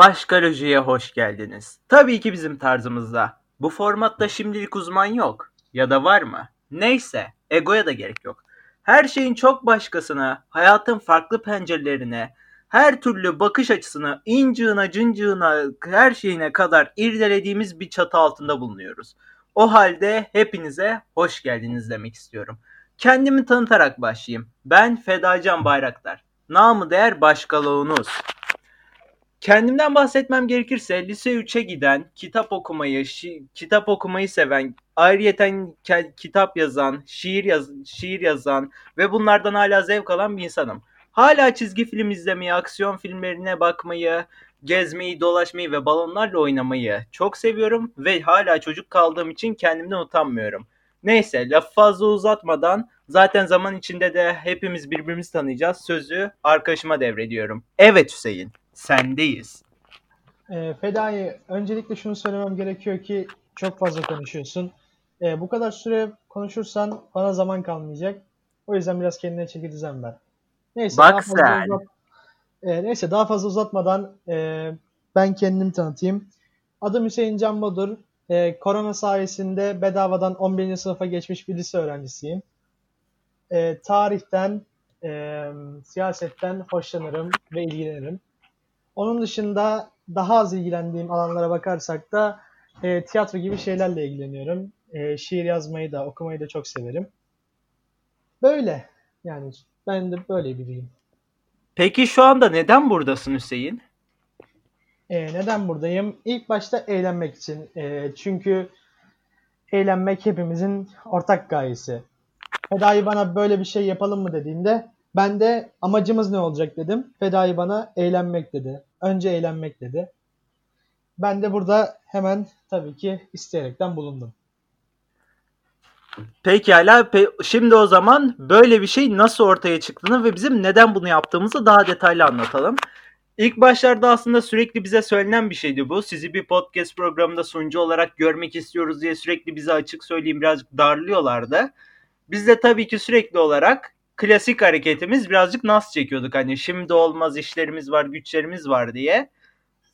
Başkaloji'ye hoş geldiniz. Tabii ki bizim tarzımızda. Bu formatta şimdilik uzman yok. Ya da var mı? Neyse, egoya da gerek yok. Her şeyin çok başkasına, hayatın farklı pencerelerine, her türlü bakış açısını, incığına, cıncığına, her şeyine kadar irdelediğimiz bir çatı altında bulunuyoruz. O halde hepinize hoş geldiniz demek istiyorum. Kendimi tanıtarak başlayayım. Ben Fedacan Bayraktar. Namı değer başkaloğunuz. Kendimden bahsetmem gerekirse lise 3'e giden, kitap okumayı, şi- kitap okumayı seven, ayrıyeten ke- kitap yazan, şiir yaz şiir yazan ve bunlardan hala zevk alan bir insanım. Hala çizgi film izlemeyi, aksiyon filmlerine bakmayı, gezmeyi, dolaşmayı ve balonlarla oynamayı çok seviyorum ve hala çocuk kaldığım için kendimden utanmıyorum. Neyse lafı fazla uzatmadan zaten zaman içinde de hepimiz birbirimizi tanıyacağız. Sözü arkadaşıma devrediyorum. Evet Hüseyin, sendeyiz. E, Fedai, öncelikle şunu söylemem gerekiyor ki çok fazla konuşuyorsun. E, bu kadar süre konuşursan bana zaman kalmayacak. O yüzden biraz kendine çeki düzen ver. Neyse Bak daha fazla sen. uzat- E, neyse daha fazla uzatmadan e, ben kendimi tanıtayım. Adım Hüseyin Can Bodur. E, korona sayesinde bedavadan 11. sınıfa geçmiş bir lise öğrencisiyim. E, tarihten, e, siyasetten hoşlanırım ve ilgilenirim. Onun dışında daha az ilgilendiğim alanlara bakarsak da e, tiyatro gibi şeylerle ilgileniyorum. E, şiir yazmayı da okumayı da çok severim. Böyle yani ben de böyle biriyim. Peki şu anda neden buradasın Hüseyin? E, neden buradayım? İlk başta eğlenmek için. E, çünkü eğlenmek hepimizin ortak gayesi. Fedai bana böyle bir şey yapalım mı dediğinde ben de amacımız ne olacak dedim. Fedai bana eğlenmek dedi. Önce eğlenmek dedi. Ben de burada hemen tabii ki isteyerekten bulundum. Pekala. Pe- şimdi o zaman böyle bir şey nasıl ortaya çıktığını ve bizim neden bunu yaptığımızı daha detaylı anlatalım. İlk başlarda aslında sürekli bize söylenen bir şeydi bu. Sizi bir podcast programında sunucu olarak görmek istiyoruz diye sürekli bize açık söyleyeyim birazcık darlıyorlardı. Biz de tabii ki sürekli olarak klasik hareketimiz birazcık nas çekiyorduk. Hani şimdi olmaz işlerimiz var, güçlerimiz var diye.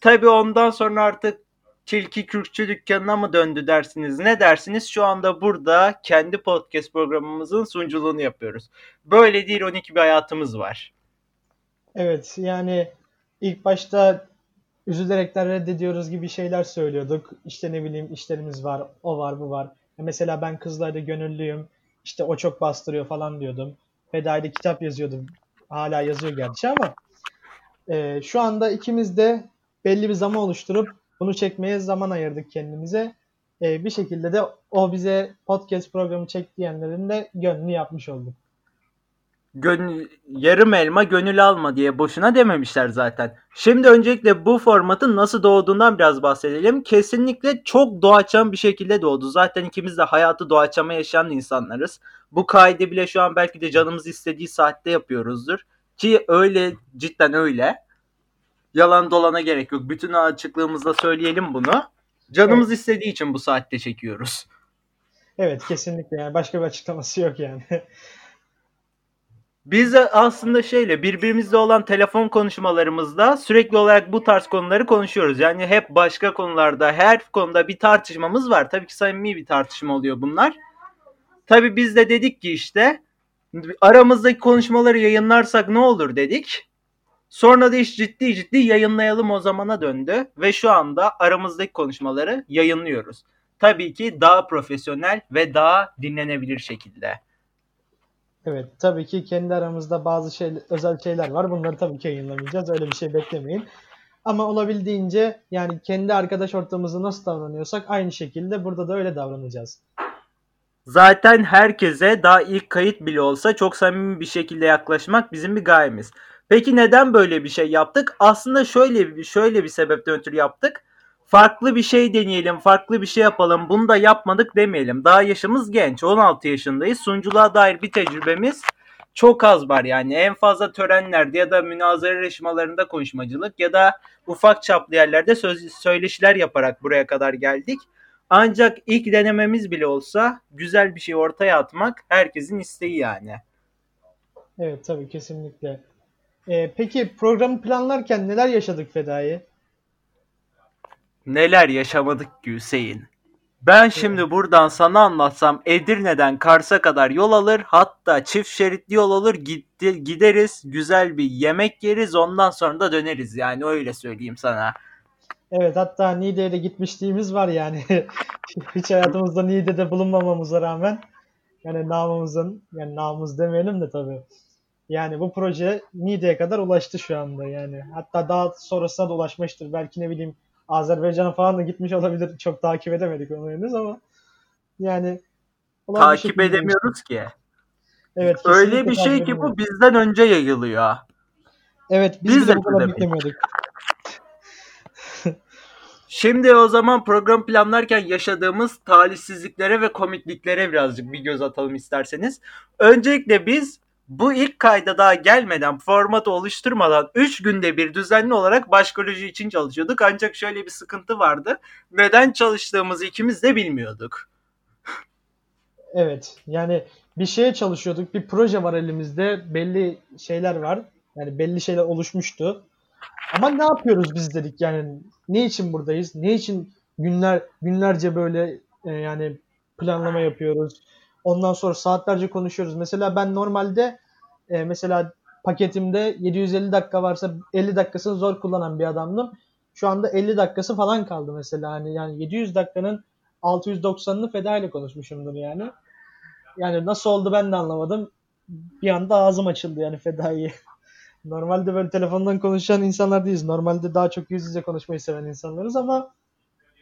Tabii ondan sonra artık tilki kürkçü dükkanına mı döndü dersiniz ne dersiniz şu anda burada kendi podcast programımızın sunuculuğunu yapıyoruz. Böyle değil 12 bir hayatımız var. Evet yani ilk başta üzülerekten reddediyoruz gibi şeyler söylüyorduk. İşte ne bileyim işlerimiz var, o var, bu var. Mesela ben kızlarda gönüllüyüm. İşte o çok bastırıyor falan diyordum. Fedai'de kitap yazıyordum. Hala yazıyor gerçi ama e, şu anda ikimiz de belli bir zaman oluşturup bunu çekmeye zaman ayırdık kendimize. E, bir şekilde de o bize podcast programı çek diyenlerin de gönlünü yapmış olduk. Gönül, yarım elma gönül alma diye boşuna dememişler zaten. Şimdi öncelikle bu formatın nasıl doğduğundan biraz bahsedelim. Kesinlikle çok doğaçlama bir şekilde doğdu. Zaten ikimiz de hayatı doğaçlama yaşayan insanlarız. Bu kaydı bile şu an belki de canımız istediği saatte yapıyoruzdur. Ki öyle cidden öyle. Yalan dolana gerek yok. Bütün açıklığımızla söyleyelim bunu. Canımız istediği için bu saatte çekiyoruz. Evet kesinlikle yani başka bir açıklaması yok yani. Biz aslında şeyle birbirimizle olan telefon konuşmalarımızda sürekli olarak bu tarz konuları konuşuyoruz. Yani hep başka konularda her konuda bir tartışmamız var. Tabii ki samimi bir tartışma oluyor bunlar. Tabii biz de dedik ki işte aramızdaki konuşmaları yayınlarsak ne olur dedik. Sonra da iş ciddi ciddi yayınlayalım o zamana döndü ve şu anda aramızdaki konuşmaları yayınlıyoruz. Tabii ki daha profesyonel ve daha dinlenebilir şekilde. Evet, tabii ki kendi aramızda bazı şey, özel şeyler var. Bunları tabii ki yayınlamayacağız. Öyle bir şey beklemeyin. Ama olabildiğince yani kendi arkadaş ortamımızda nasıl davranıyorsak aynı şekilde burada da öyle davranacağız. Zaten herkese daha ilk kayıt bile olsa çok samimi bir şekilde yaklaşmak bizim bir gayemiz. Peki neden böyle bir şey yaptık? Aslında şöyle bir şöyle bir sebepten ötürü yaptık. Farklı bir şey deneyelim, farklı bir şey yapalım. Bunu da yapmadık demeyelim. Daha yaşımız genç, 16 yaşındayız. Sunuculuğa dair bir tecrübemiz çok az var yani. En fazla törenlerde ya da münazara yarışmalarında konuşmacılık ya da ufak çaplı yerlerde söz, söyleşiler yaparak buraya kadar geldik. Ancak ilk denememiz bile olsa güzel bir şey ortaya atmak herkesin isteği yani. Evet tabii kesinlikle. Ee, peki programı planlarken neler yaşadık Fedai? Neler yaşamadık ki Hüseyin. Ben şimdi buradan sana anlatsam Edirne'den Kars'a kadar yol alır hatta çift şeritli yol olur gitti, gideriz güzel bir yemek yeriz ondan sonra da döneriz yani öyle söyleyeyim sana. Evet hatta Niğde'ye de gitmişliğimiz var yani. Hiç hayatımızda Niğde'de bulunmamamıza rağmen yani namımızın yani namımız demeyelim de tabii. Yani bu proje Niğde'ye kadar ulaştı şu anda yani. Hatta daha sonrasına da ulaşmıştır. Belki ne bileyim Azerbaycan'a falan da gitmiş olabilir. Çok takip edemedik onu henüz ama yani Takip edemiyoruz ki. Evet, Öyle bir şey ki bu bizden önce yayılıyor. Evet biz, Biz bile de bu kadar demek. beklemiyorduk. Şimdi o zaman program planlarken yaşadığımız talihsizliklere ve komikliklere birazcık bir göz atalım isterseniz. Öncelikle biz bu ilk kayda daha gelmeden, formatı oluşturmadan 3 günde bir düzenli olarak başkoloji için çalışıyorduk. Ancak şöyle bir sıkıntı vardı. Neden çalıştığımızı ikimiz de bilmiyorduk. Evet yani bir şeye çalışıyorduk. Bir proje var elimizde. Belli şeyler var. Yani belli şeyler oluşmuştu. Ama ne yapıyoruz biz dedik yani ne için buradayız? Ne için günler günlerce böyle e, yani planlama yapıyoruz? Ondan sonra saatlerce konuşuyoruz. Mesela ben normalde e, mesela paketimde 750 dakika varsa 50 dakikasını zor kullanan bir adamdım. Şu anda 50 dakikası falan kaldı mesela. Hani yani 700 dakikanın 690'ını feda ile konuşmuşumdur yani. Yani nasıl oldu ben de anlamadım. Bir anda ağzım açıldı yani fedaiye. Normalde böyle telefondan konuşan insanlar değiliz. Normalde daha çok yüz yüze konuşmayı seven insanlarız ama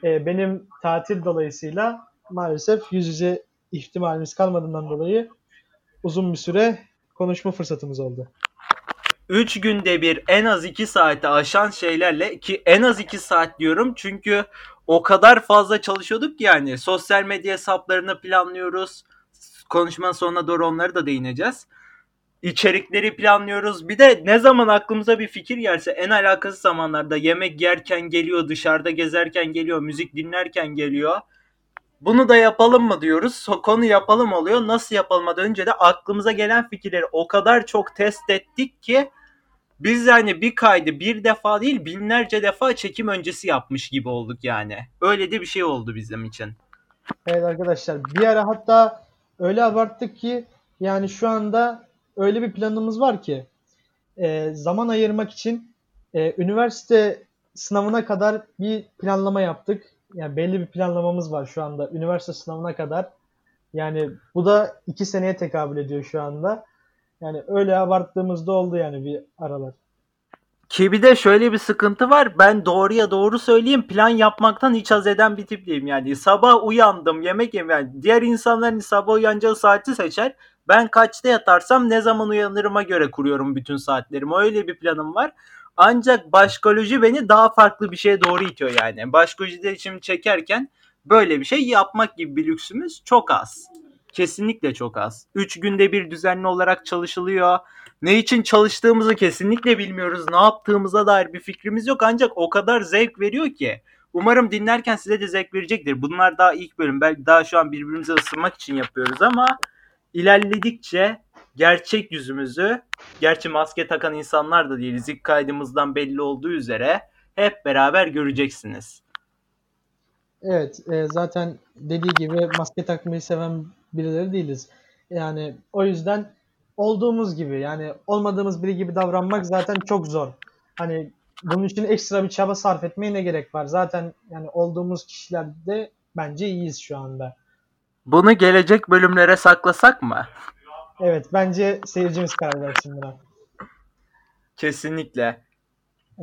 e, benim tatil dolayısıyla maalesef yüz yüze ihtimalimiz kalmadığından dolayı uzun bir süre konuşma fırsatımız oldu. 3 günde bir en az 2 saate aşan şeylerle ki en az 2 saat diyorum çünkü o kadar fazla çalışıyorduk ki yani sosyal medya hesaplarını planlıyoruz. Konuşmanın sonuna doğru onları da değineceğiz. İçerikleri planlıyoruz. Bir de ne zaman aklımıza bir fikir gelse en alakasız zamanlarda yemek yerken geliyor, dışarıda gezerken geliyor, müzik dinlerken geliyor. Bunu da yapalım mı diyoruz. Konu yapalım oluyor. Nasıl yapalımdan önce de aklımıza gelen fikirleri o kadar çok test ettik ki biz yani bir kaydı bir defa değil binlerce defa çekim öncesi yapmış gibi olduk yani. Öyle de bir şey oldu bizim için. Evet arkadaşlar bir ara hatta öyle abarttık ki yani şu anda öyle bir planımız var ki e, zaman ayırmak için e, üniversite sınavına kadar bir planlama yaptık. Yani belli bir planlamamız var şu anda üniversite sınavına kadar. Yani bu da iki seneye tekabül ediyor şu anda. Yani öyle abarttığımızda oldu yani bir aralar. Ki bir de şöyle bir sıkıntı var. Ben doğruya doğru söyleyeyim plan yapmaktan hiç haz eden bir tip değilim. Yani sabah uyandım yemek yemem. Yani diğer insanların sabah uyanacağı saati seçer. Ben kaçta yatarsam ne zaman uyanırıma göre kuruyorum bütün saatlerimi. Öyle bir planım var. Ancak başkoloji beni daha farklı bir şeye doğru itiyor yani. Başkolojide içimi çekerken böyle bir şey yapmak gibi bir lüksümüz çok az. Kesinlikle çok az. 3 günde bir düzenli olarak çalışılıyor. Ne için çalıştığımızı kesinlikle bilmiyoruz. Ne yaptığımıza dair bir fikrimiz yok. Ancak o kadar zevk veriyor ki. Umarım dinlerken size de zevk verecektir. Bunlar daha ilk bölüm. Belki daha şu an birbirimize ısınmak için yapıyoruz ama ilerledikçe gerçek yüzümüzü, gerçi maske takan insanlar da değiliz. İlk kaydımızdan belli olduğu üzere hep beraber göreceksiniz. Evet, e, zaten dediği gibi maske takmayı seven birileri değiliz. Yani o yüzden olduğumuz gibi yani olmadığımız biri gibi davranmak zaten çok zor. Hani bunun için ekstra bir çaba sarf etmeye ne gerek var? Zaten yani olduğumuz kişilerde bence iyiyiz şu anda. Bunu gelecek bölümlere saklasak mı? Evet, bence seyircimiz karar versin buna. Kesinlikle.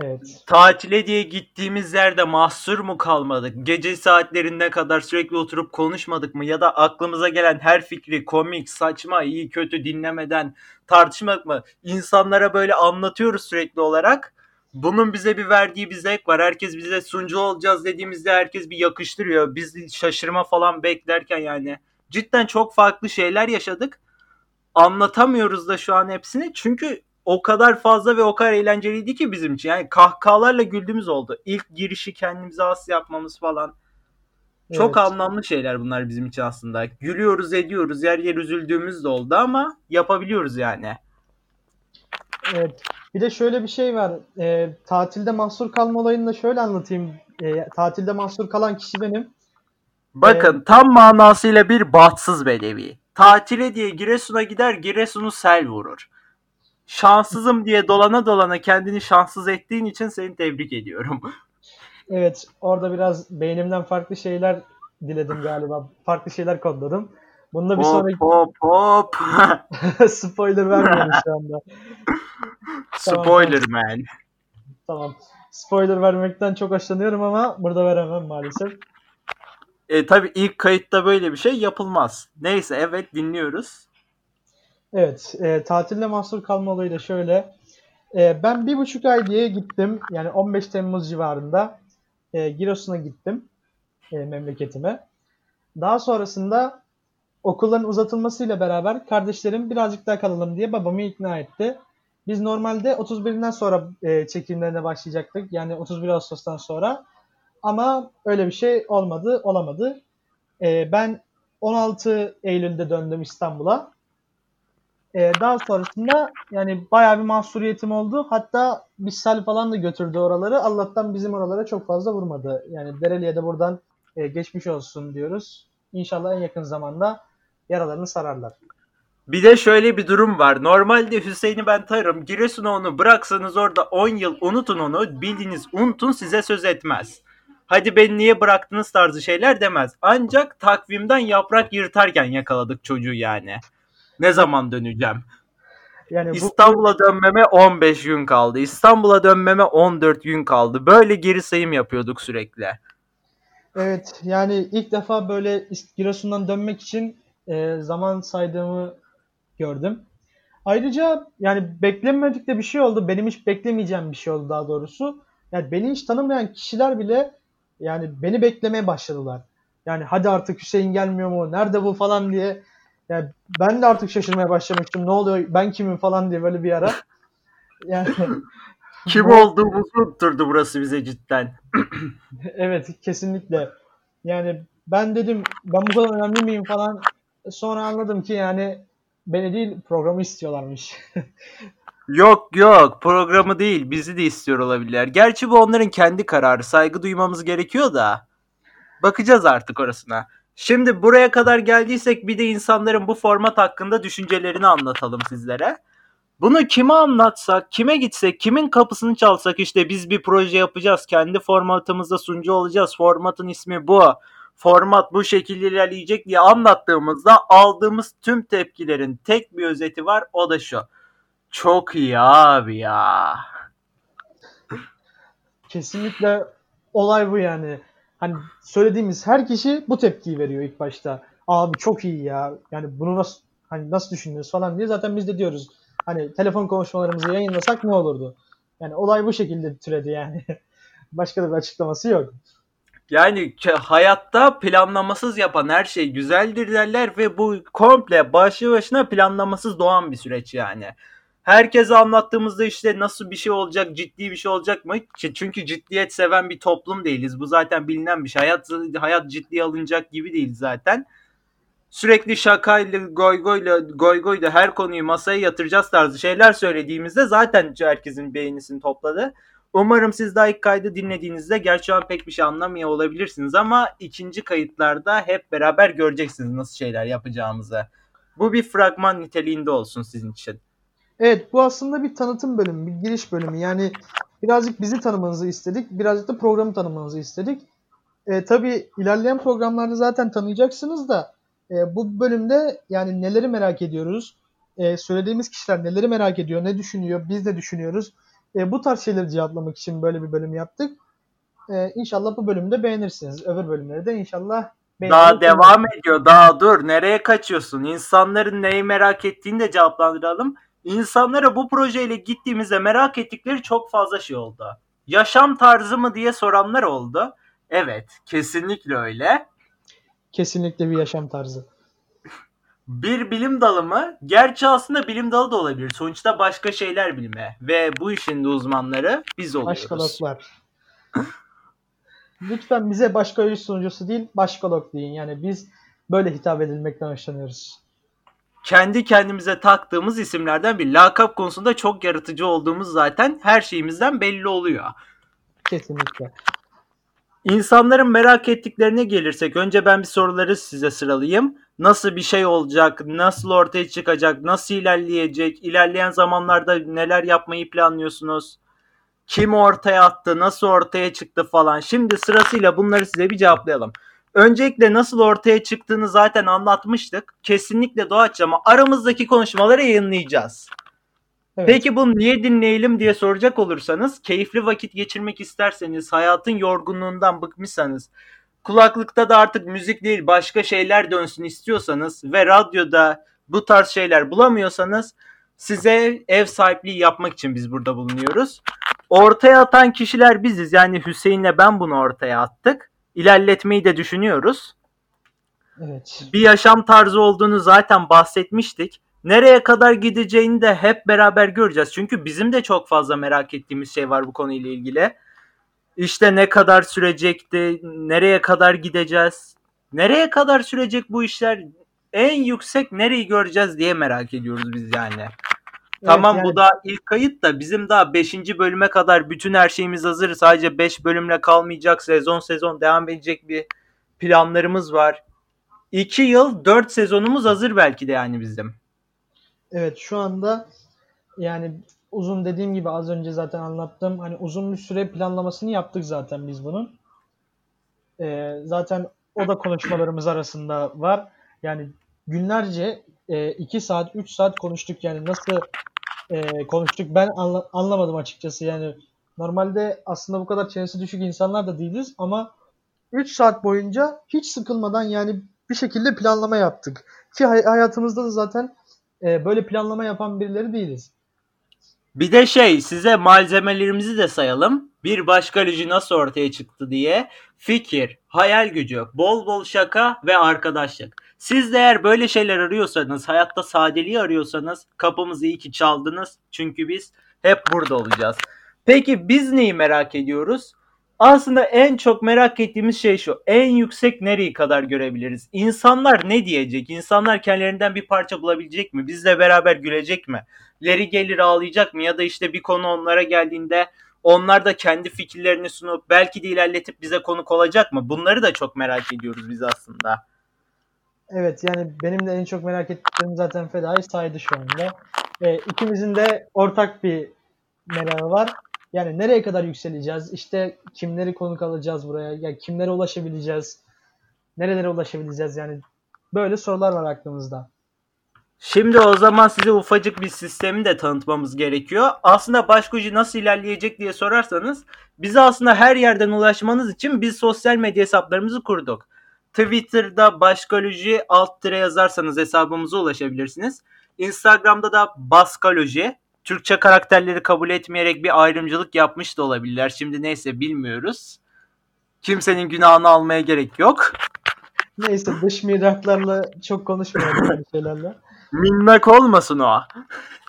Evet. Tatile diye gittiğimiz yerde mahsur mu kalmadık? Gece saatlerine kadar sürekli oturup konuşmadık mı? Ya da aklımıza gelen her fikri komik, saçma, iyi kötü dinlemeden tartışmadık mı? İnsanlara böyle anlatıyoruz sürekli olarak. Bunun bize bir verdiği bir zevk var. Herkes bize sunucu olacağız dediğimizde herkes bir yakıştırıyor. Biz şaşırma falan beklerken yani. Cidden çok farklı şeyler yaşadık. Anlatamıyoruz da şu an hepsini. Çünkü o kadar fazla ve o kadar eğlenceliydi ki bizim için. Yani kahkahalarla güldüğümüz oldu. İlk girişi kendimize has yapmamız falan. Çok Evet. anlamlı şeyler bunlar bizim için aslında. Gülüyoruz, ediyoruz. Yer yer üzüldüğümüz de oldu ama yapabiliyoruz yani. Evet. Bir de şöyle bir şey var. E, tatilde mahsur kalma olayını da şöyle anlatayım. E, tatilde mahsur kalan kişi benim. Bakın tam manasıyla bir bahtsız bedevi. Tatile diye Giresun'a gider Giresun'u sel vurur. Şanssızım diye dolana dolana kendini şanssız ettiğin için seni tebrik ediyorum. Evet orada biraz beynimden farklı şeyler diledim galiba. Farklı şeyler kodladım. Bunda bir hop sonraki hop hop. spoiler vermiyorum şu anda. Tamam, Spoiler man. Tamam. Spoiler vermekten çok hoşlanıyorum ama burada veremem maalesef. E, tabii ilk kayıtta böyle bir şey yapılmaz. Neyse evet dinliyoruz. Evet, e, tatilde mahsur kalma olayı da şöyle. E, ben bir buçuk ay diye gittim. Yani 15 Temmuz civarında e, Giresun'a gittim e, memleketime. Daha sonrasında okulların uzatılmasıyla beraber kardeşlerim birazcık daha kalalım diye babamı ikna etti. Biz normalde 31'inden sonra e, çekimlerine başlayacaktık. Yani 31 Ağustos'tan sonra. Ama öyle bir şey olmadı, olamadı. E, ben 16 Eylül'de döndüm İstanbul'a. E, daha sonrasında yani bayağı bir mahsuriyetim oldu. Hatta bir sel falan da götürdü oraları. Allah'tan bizim oralara çok fazla vurmadı. Yani Dereli'ye de buradan e, geçmiş olsun diyoruz. İnşallah en yakın zamanda yaralarını sararlar. Bir de şöyle bir durum var. Normalde Hüseyin'i ben tanırım. Giresun'a onu bıraksanız orada 10 yıl unutun onu. Bildiğiniz unutun size söz etmez. Hadi beni niye bıraktınız tarzı şeyler demez. Ancak takvimden yaprak yırtarken yakaladık çocuğu yani. Ne zaman döneceğim? Yani bu, İstanbul'a dönmeme 15 gün kaldı. İstanbul'a dönmeme 14 gün kaldı. Böyle geri sayım yapıyorduk sürekli. Evet yani ilk defa böyle Giresun'dan dönmek için e, zaman saydığımı gördüm. Ayrıca yani beklenmedik de bir şey oldu. Benim hiç beklemeyeceğim bir şey oldu daha doğrusu. Yani beni hiç tanımayan kişiler bile yani beni beklemeye başladılar. Yani hadi artık Hüseyin gelmiyor mu? Nerede bu falan diye. Yani ben de artık şaşırmaya başlamıştım. Ne oluyor? Ben kimim falan diye böyle bir ara. Yani Kim olduğumuzu unutturdu burası bize cidden. evet kesinlikle. Yani ben dedim ben bu kadar önemli miyim falan. Sonra anladım ki yani beni değil programı istiyorlarmış. Yok yok programı değil bizi de istiyor olabilirler. Gerçi bu onların kendi kararı saygı duymamız gerekiyor da. Bakacağız artık orasına. Şimdi buraya kadar geldiysek bir de insanların bu format hakkında düşüncelerini anlatalım sizlere. Bunu kime anlatsak, kime gitsek, kimin kapısını çalsak işte biz bir proje yapacağız. Kendi formatımızda sunucu olacağız. Formatın ismi bu. Format bu şekilde ilerleyecek diye anlattığımızda aldığımız tüm tepkilerin tek bir özeti var. O da şu. Çok iyi abi ya. Kesinlikle olay bu yani. Hani söylediğimiz her kişi bu tepkiyi veriyor ilk başta. Abi çok iyi ya. Yani bunu nasıl hani nasıl düşünüyoruz falan diye zaten biz de diyoruz. Hani telefon konuşmalarımızı yayınlasak ne olurdu? Yani olay bu şekilde türedi yani. Başka da bir açıklaması yok. Yani hayatta planlamasız yapan her şey güzeldir derler ve bu komple başlı başına planlamasız doğan bir süreç yani. Herkese anlattığımızda işte nasıl bir şey olacak, ciddi bir şey olacak mı? Çünkü ciddiyet seven bir toplum değiliz. Bu zaten bilinen bir şey. Hayat hayat ciddiye alınacak gibi değil zaten. Sürekli şakayla, goy goyla, goy goyla her konuyu masaya yatıracağız tarzı şeyler söylediğimizde zaten herkesin beğenisini topladı. Umarım siz daha ilk kaydı dinlediğinizde gerçi an pek bir şey anlamıyor olabilirsiniz ama ikinci kayıtlarda hep beraber göreceksiniz nasıl şeyler yapacağımızı. Bu bir fragman niteliğinde olsun sizin için. Evet bu aslında bir tanıtım bölümü, bir giriş bölümü. Yani birazcık bizi tanımanızı istedik, birazcık da programı tanımanızı istedik. E, tabii ilerleyen programlarda zaten tanıyacaksınız da e, bu bölümde yani neleri merak ediyoruz, e, söylediğimiz kişiler neleri merak ediyor, ne düşünüyor, biz de düşünüyoruz. E, bu tarz şeyleri cevaplamak için böyle bir bölüm yaptık. E, inşallah bu bölümde beğenirsiniz. Öbür bölümleri de inşallah Daha devam ediyor. Daha dur. Nereye kaçıyorsun? İnsanların neyi merak ettiğini de cevaplandıralım. İnsanlara bu projeyle gittiğimizde merak ettikleri çok fazla şey oldu. Yaşam tarzı mı diye soranlar oldu. Evet, kesinlikle öyle. Kesinlikle bir yaşam tarzı. Bir bilim dalı mı? Gerçi aslında bilim dalı da olabilir. Sonuçta başka şeyler bilme. Ve bu işin de uzmanları biz oluyoruz. Başkaloklar. Lütfen bize başka sunucusu değil, başkalok deyin. Yani biz böyle hitap edilmekten hoşlanıyoruz. Kendi kendimize taktığımız isimlerden bir lakap konusunda çok yaratıcı olduğumuz zaten her şeyimizden belli oluyor. Kesinlikle. İnsanların merak ettiklerine gelirsek önce ben bir soruları size sıralayayım. Nasıl bir şey olacak? Nasıl ortaya çıkacak? Nasıl ilerleyecek? İlerleyen zamanlarda neler yapmayı planlıyorsunuz? Kim ortaya attı? Nasıl ortaya çıktı falan. Şimdi sırasıyla bunları size bir cevaplayalım. Öncelikle nasıl ortaya çıktığını zaten anlatmıştık. Kesinlikle doğaçlama aramızdaki konuşmaları yayınlayacağız. Evet. Peki bunu niye dinleyelim diye soracak olursanız keyifli vakit geçirmek isterseniz hayatın yorgunluğundan bıkmışsanız kulaklıkta da artık müzik değil başka şeyler dönsün istiyorsanız ve radyoda bu tarz şeyler bulamıyorsanız size ev sahipliği yapmak için biz burada bulunuyoruz. Ortaya atan kişiler biziz. Yani Hüseyin'le ben bunu ortaya attık. İlerletmeyi de düşünüyoruz. Evet. Bir yaşam tarzı olduğunu zaten bahsetmiştik. Nereye kadar gideceğini de hep beraber göreceğiz. Çünkü bizim de çok fazla merak ettiğimiz şey var bu konuyla ilgili. İşte ne kadar sürecekti, nereye kadar gideceğiz, nereye kadar sürecek bu işler, en yüksek nereyi göreceğiz diye merak ediyoruz biz yani. Tamam yani... bu da ilk kayıt da bizim daha 5. bölüme kadar bütün her şeyimiz hazır. Sadece 5 bölümle kalmayacak sezon sezon devam edecek bir planlarımız var. 2 yıl 4 sezonumuz hazır belki de yani bizim. Evet şu anda yani uzun dediğim gibi az önce zaten anlattım. Hani uzun bir süre planlamasını yaptık zaten biz bunun. Ee, zaten o da konuşmalarımız arasında var. Yani günlerce 2 e, saat 3 saat konuştuk yani nasıl e, konuştuk ben anla, anlamadım açıkçası yani normalde aslında bu kadar çenesi düşük insanlar da değiliz ama 3 saat boyunca hiç sıkılmadan yani bir şekilde planlama yaptık ki hayatımızda da zaten e, böyle planlama yapan birileri değiliz. Bir de şey size malzemelerimizi de sayalım. Bir başka lüji nasıl ortaya çıktı diye. Fikir, hayal gücü, bol bol şaka ve arkadaşlık. Siz de eğer böyle şeyler arıyorsanız, hayatta sadeliği arıyorsanız kapımızı iyi ki çaldınız. Çünkü biz hep burada olacağız. Peki biz neyi merak ediyoruz? Aslında en çok merak ettiğimiz şey şu. En yüksek nereyi kadar görebiliriz? İnsanlar ne diyecek? İnsanlar kendilerinden bir parça bulabilecek mi? Bizle beraber gülecek mi? Leri gelir ağlayacak mı? Ya da işte bir konu onlara geldiğinde onlar da kendi fikirlerini sunup belki de ilerletip bize konuk olacak mı? Bunları da çok merak ediyoruz biz aslında. Evet yani benim de en çok merak ettiğim zaten Feda'yı saydı şu anda. E, ikimizin de ortak bir merakı var. Yani nereye kadar yükseleceğiz? İşte kimleri konuk alacağız buraya? Yani kimlere ulaşabileceğiz? Nerelere ulaşabileceğiz? Yani böyle sorular var aklımızda. Şimdi o zaman size ufacık bir sistemi de tanıtmamız gerekiyor. Aslında Başkoji nasıl ilerleyecek diye sorarsanız bize aslında her yerden ulaşmanız için biz sosyal medya hesaplarımızı kurduk. Twitter'da Başkoloji alt tire yazarsanız hesabımıza ulaşabilirsiniz. Instagram'da da Baskaloji. Türkçe karakterleri kabul etmeyerek bir ayrımcılık yapmış da olabilirler. Şimdi neyse bilmiyoruz. Kimsenin günahını almaya gerek yok. Neyse dış miraklarla çok konuşmayalım böyle şeylerle. Minnak olmasın o.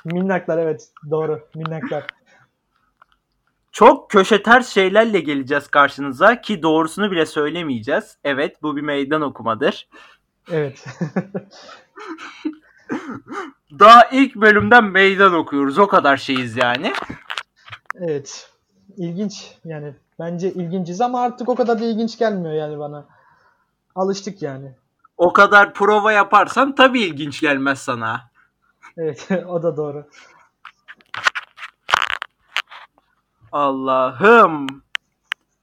Minnaklar evet doğru minnaklar. Çok köşe ters şeylerle geleceğiz karşınıza ki doğrusunu bile söylemeyeceğiz. Evet bu bir meydan okumadır. Evet. Daha ilk bölümden meydan okuyoruz. O kadar şeyiz yani. Evet. İlginç yani. Bence ilginciz ama artık o kadar da ilginç gelmiyor yani bana. Alıştık yani. O kadar prova yaparsan tabii ilginç gelmez sana. Evet o da doğru. Allah'ım.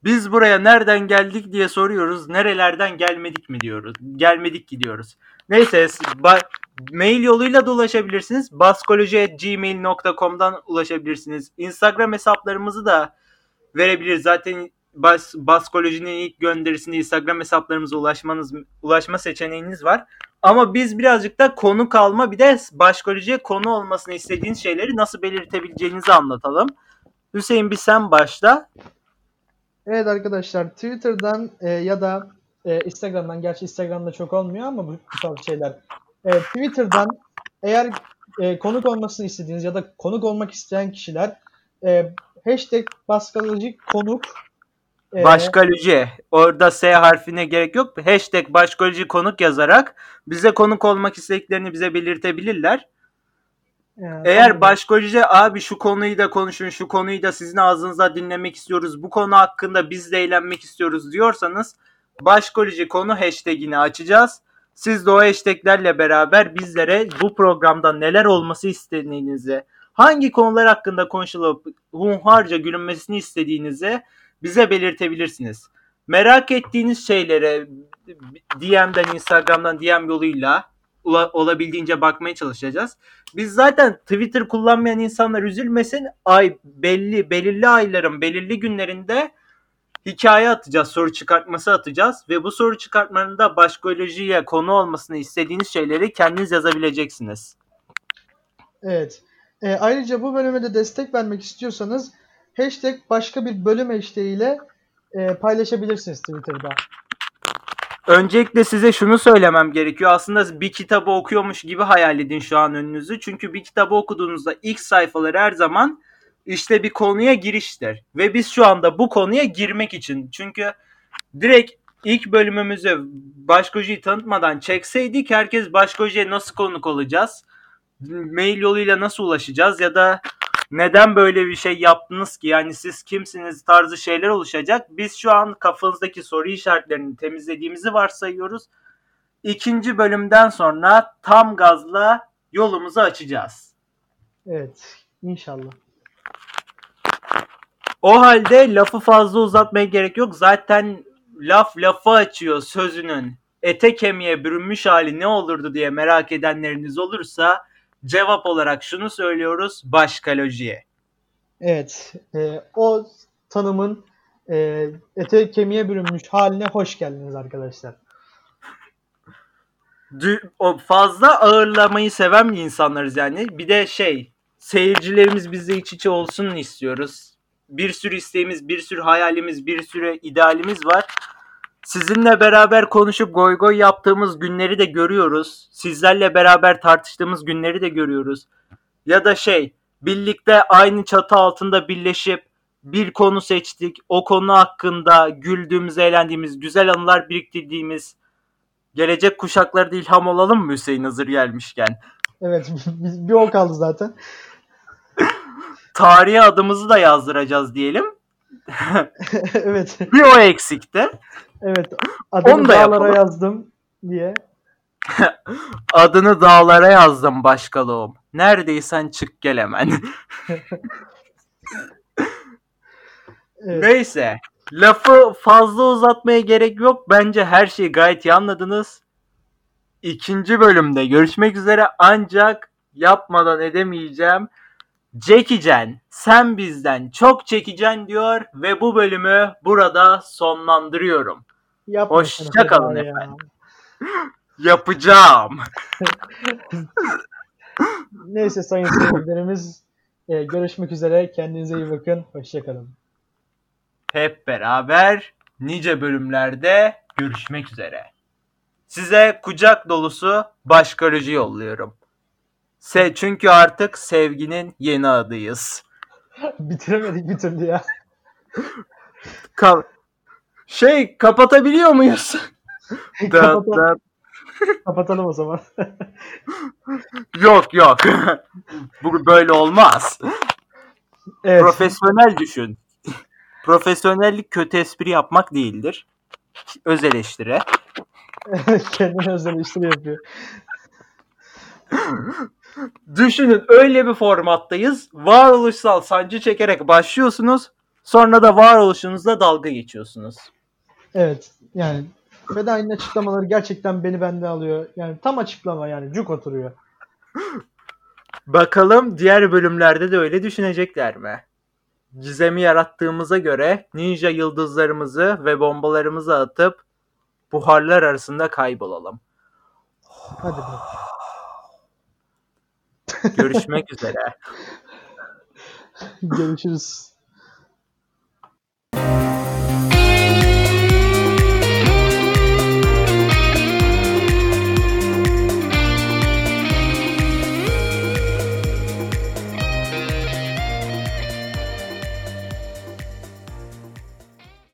Biz buraya nereden geldik diye soruyoruz. Nerelerden gelmedik mi diyoruz. Gelmedik gidiyoruz. Neyse mail yoluyla da ulaşabilirsiniz. baskoloji.gmail.com'dan ulaşabilirsiniz. Instagram hesaplarımızı da verebiliriz. Zaten Bas, Baskolojinin ilk gönderisinde Instagram hesaplarımıza ulaşmanız ulaşma seçeneğiniz var. Ama biz birazcık da konu kalma bir de Başkolojiye konu olmasını istediğiniz şeyleri nasıl belirtebileceğinizi anlatalım. Hüseyin bir sen başla. Evet arkadaşlar Twitter'dan e, ya da e, Instagram'dan gerçi Instagram'da çok olmuyor ama bu, bu tarz şeyler. E, Twitter'dan eğer e, konuk olmasını istediğiniz ya da konuk olmak isteyen kişiler e, hashtag baskalojik konuk Ee, Başkaloji. Orada S harfine gerek yok. Hashtag başkaloji konuk yazarak bize konuk olmak istediklerini bize belirtebilirler. Eğer başkaloji abi şu konuyu da konuşun, şu konuyu da sizin ağzınıza dinlemek istiyoruz, bu konu hakkında biz de eğlenmek istiyoruz diyorsanız başkaloji konu hashtagini açacağız. Siz de o hashtaglerle beraber bizlere bu programda neler olması istediğinizi, hangi konular hakkında konuşulup hunharca gülünmesini istediğinizi bize belirtebilirsiniz. Merak ettiğiniz şeylere DM'den, Instagram'dan DM yoluyla olabildiğince bakmaya çalışacağız. Biz zaten Twitter kullanmayan insanlar üzülmesin. Ay belli belirli ayların belirli günlerinde hikaye atacağız, soru çıkartması atacağız ve bu soru çıkartmanında başkolojiye konu olmasını istediğiniz şeyleri kendiniz yazabileceksiniz. Evet. E, ayrıca bu bölüme de destek vermek istiyorsanız hashtag başka bir bölüm hashtag ile e, paylaşabilirsiniz Twitter'da. Öncelikle size şunu söylemem gerekiyor. Aslında bir kitabı okuyormuş gibi hayal edin şu an önünüzü. Çünkü bir kitabı okuduğunuzda ilk sayfaları her zaman işte bir konuya giriştir. Ve biz şu anda bu konuya girmek için. Çünkü direkt ilk bölümümüzü Başkoji'yi tanıtmadan çekseydik herkes Başkoji'ye nasıl konuk olacağız? Mail yoluyla nasıl ulaşacağız? Ya da neden böyle bir şey yaptınız ki? Yani siz kimsiniz tarzı şeyler oluşacak. Biz şu an kafanızdaki soru işaretlerini temizlediğimizi varsayıyoruz. İkinci bölümden sonra tam gazla yolumuzu açacağız. Evet. İnşallah. O halde lafı fazla uzatmaya gerek yok. Zaten laf lafı açıyor sözünün. Ete kemiğe bürünmüş hali ne olurdu diye merak edenleriniz olursa cevap olarak şunu söylüyoruz. Başkalojiye. Evet. e, o tanımın e, ete kemiğe bürünmüş haline hoş geldiniz arkadaşlar. O fazla ağırlamayı seven insanlarız yani. Bir de şey seyircilerimiz bizle iç içe olsun istiyoruz. Bir sürü isteğimiz, bir sürü hayalimiz, bir sürü idealimiz var. Sizinle beraber konuşup goy goy yaptığımız günleri de görüyoruz. Sizlerle beraber tartıştığımız günleri de görüyoruz. Ya da şey birlikte aynı çatı altında birleşip bir konu seçtik. O konu hakkında güldüğümüz, eğlendiğimiz, güzel anılar biriktirdiğimiz gelecek kuşaklara da ilham olalım mı Hüseyin hazır gelmişken? Evet. bir bir o kaldı zaten. Tarihe adımızı da yazdıracağız diyelim. evet. Bir o eksikti. Evet. Adımı Onu da dağlara yapalım. yazdım diye. Adını dağlara yazdım başkalığım. Neredeysen çık gel hemen. Evet. Neyse. Lafı fazla uzatmaya gerek yok. Bence her şeyi gayet iyi anladınız. İkinci bölümde görüşmek üzere ancak yapmadan edemeyeceğim. Çekicen sen bizden çok çekicen diyor ve bu bölümü burada sonlandırıyorum. Yapma Hoşça şunu kalın Feda ya. efendim. Yapacağım. Neyse sayın seyircilerimiz e, görüşmek üzere. Kendinize iyi bakın. Hoşçakalın. Hep beraber nice bölümlerde görüşmek üzere. Size kucak dolusu başkarıcı yolluyorum. Se çünkü artık sevginin yeni adıyız. Bitiremedik bir türlü ya. Ka- şey kapatabiliyor muyuz? Kapatalım, kapatalım o zaman. yok yok. Bu böyle olmaz. evet. Profesyonel düşün. Profesyonellik kötü espri yapmak değildir. Öz eleştiri. Kendine özel işleri yapıyor. Düşünün öyle bir formattayız. Varoluşsal sancı çekerek başlıyorsunuz. Sonra da varoluşunuzla dalga geçiyorsunuz. Evet. Yani Fedai'nin açıklamaları gerçekten beni bende alıyor. Yani tam açıklama yani. Cuk oturuyor. Bakalım diğer bölümlerde de öyle düşünecekler mi? Gizemi yarattığımıza göre ninja yıldızlarımızı ve bombalarımızı atıp buharlar arasında kaybolalım. Hadi be. Görüşmek üzere. Görüşürüz.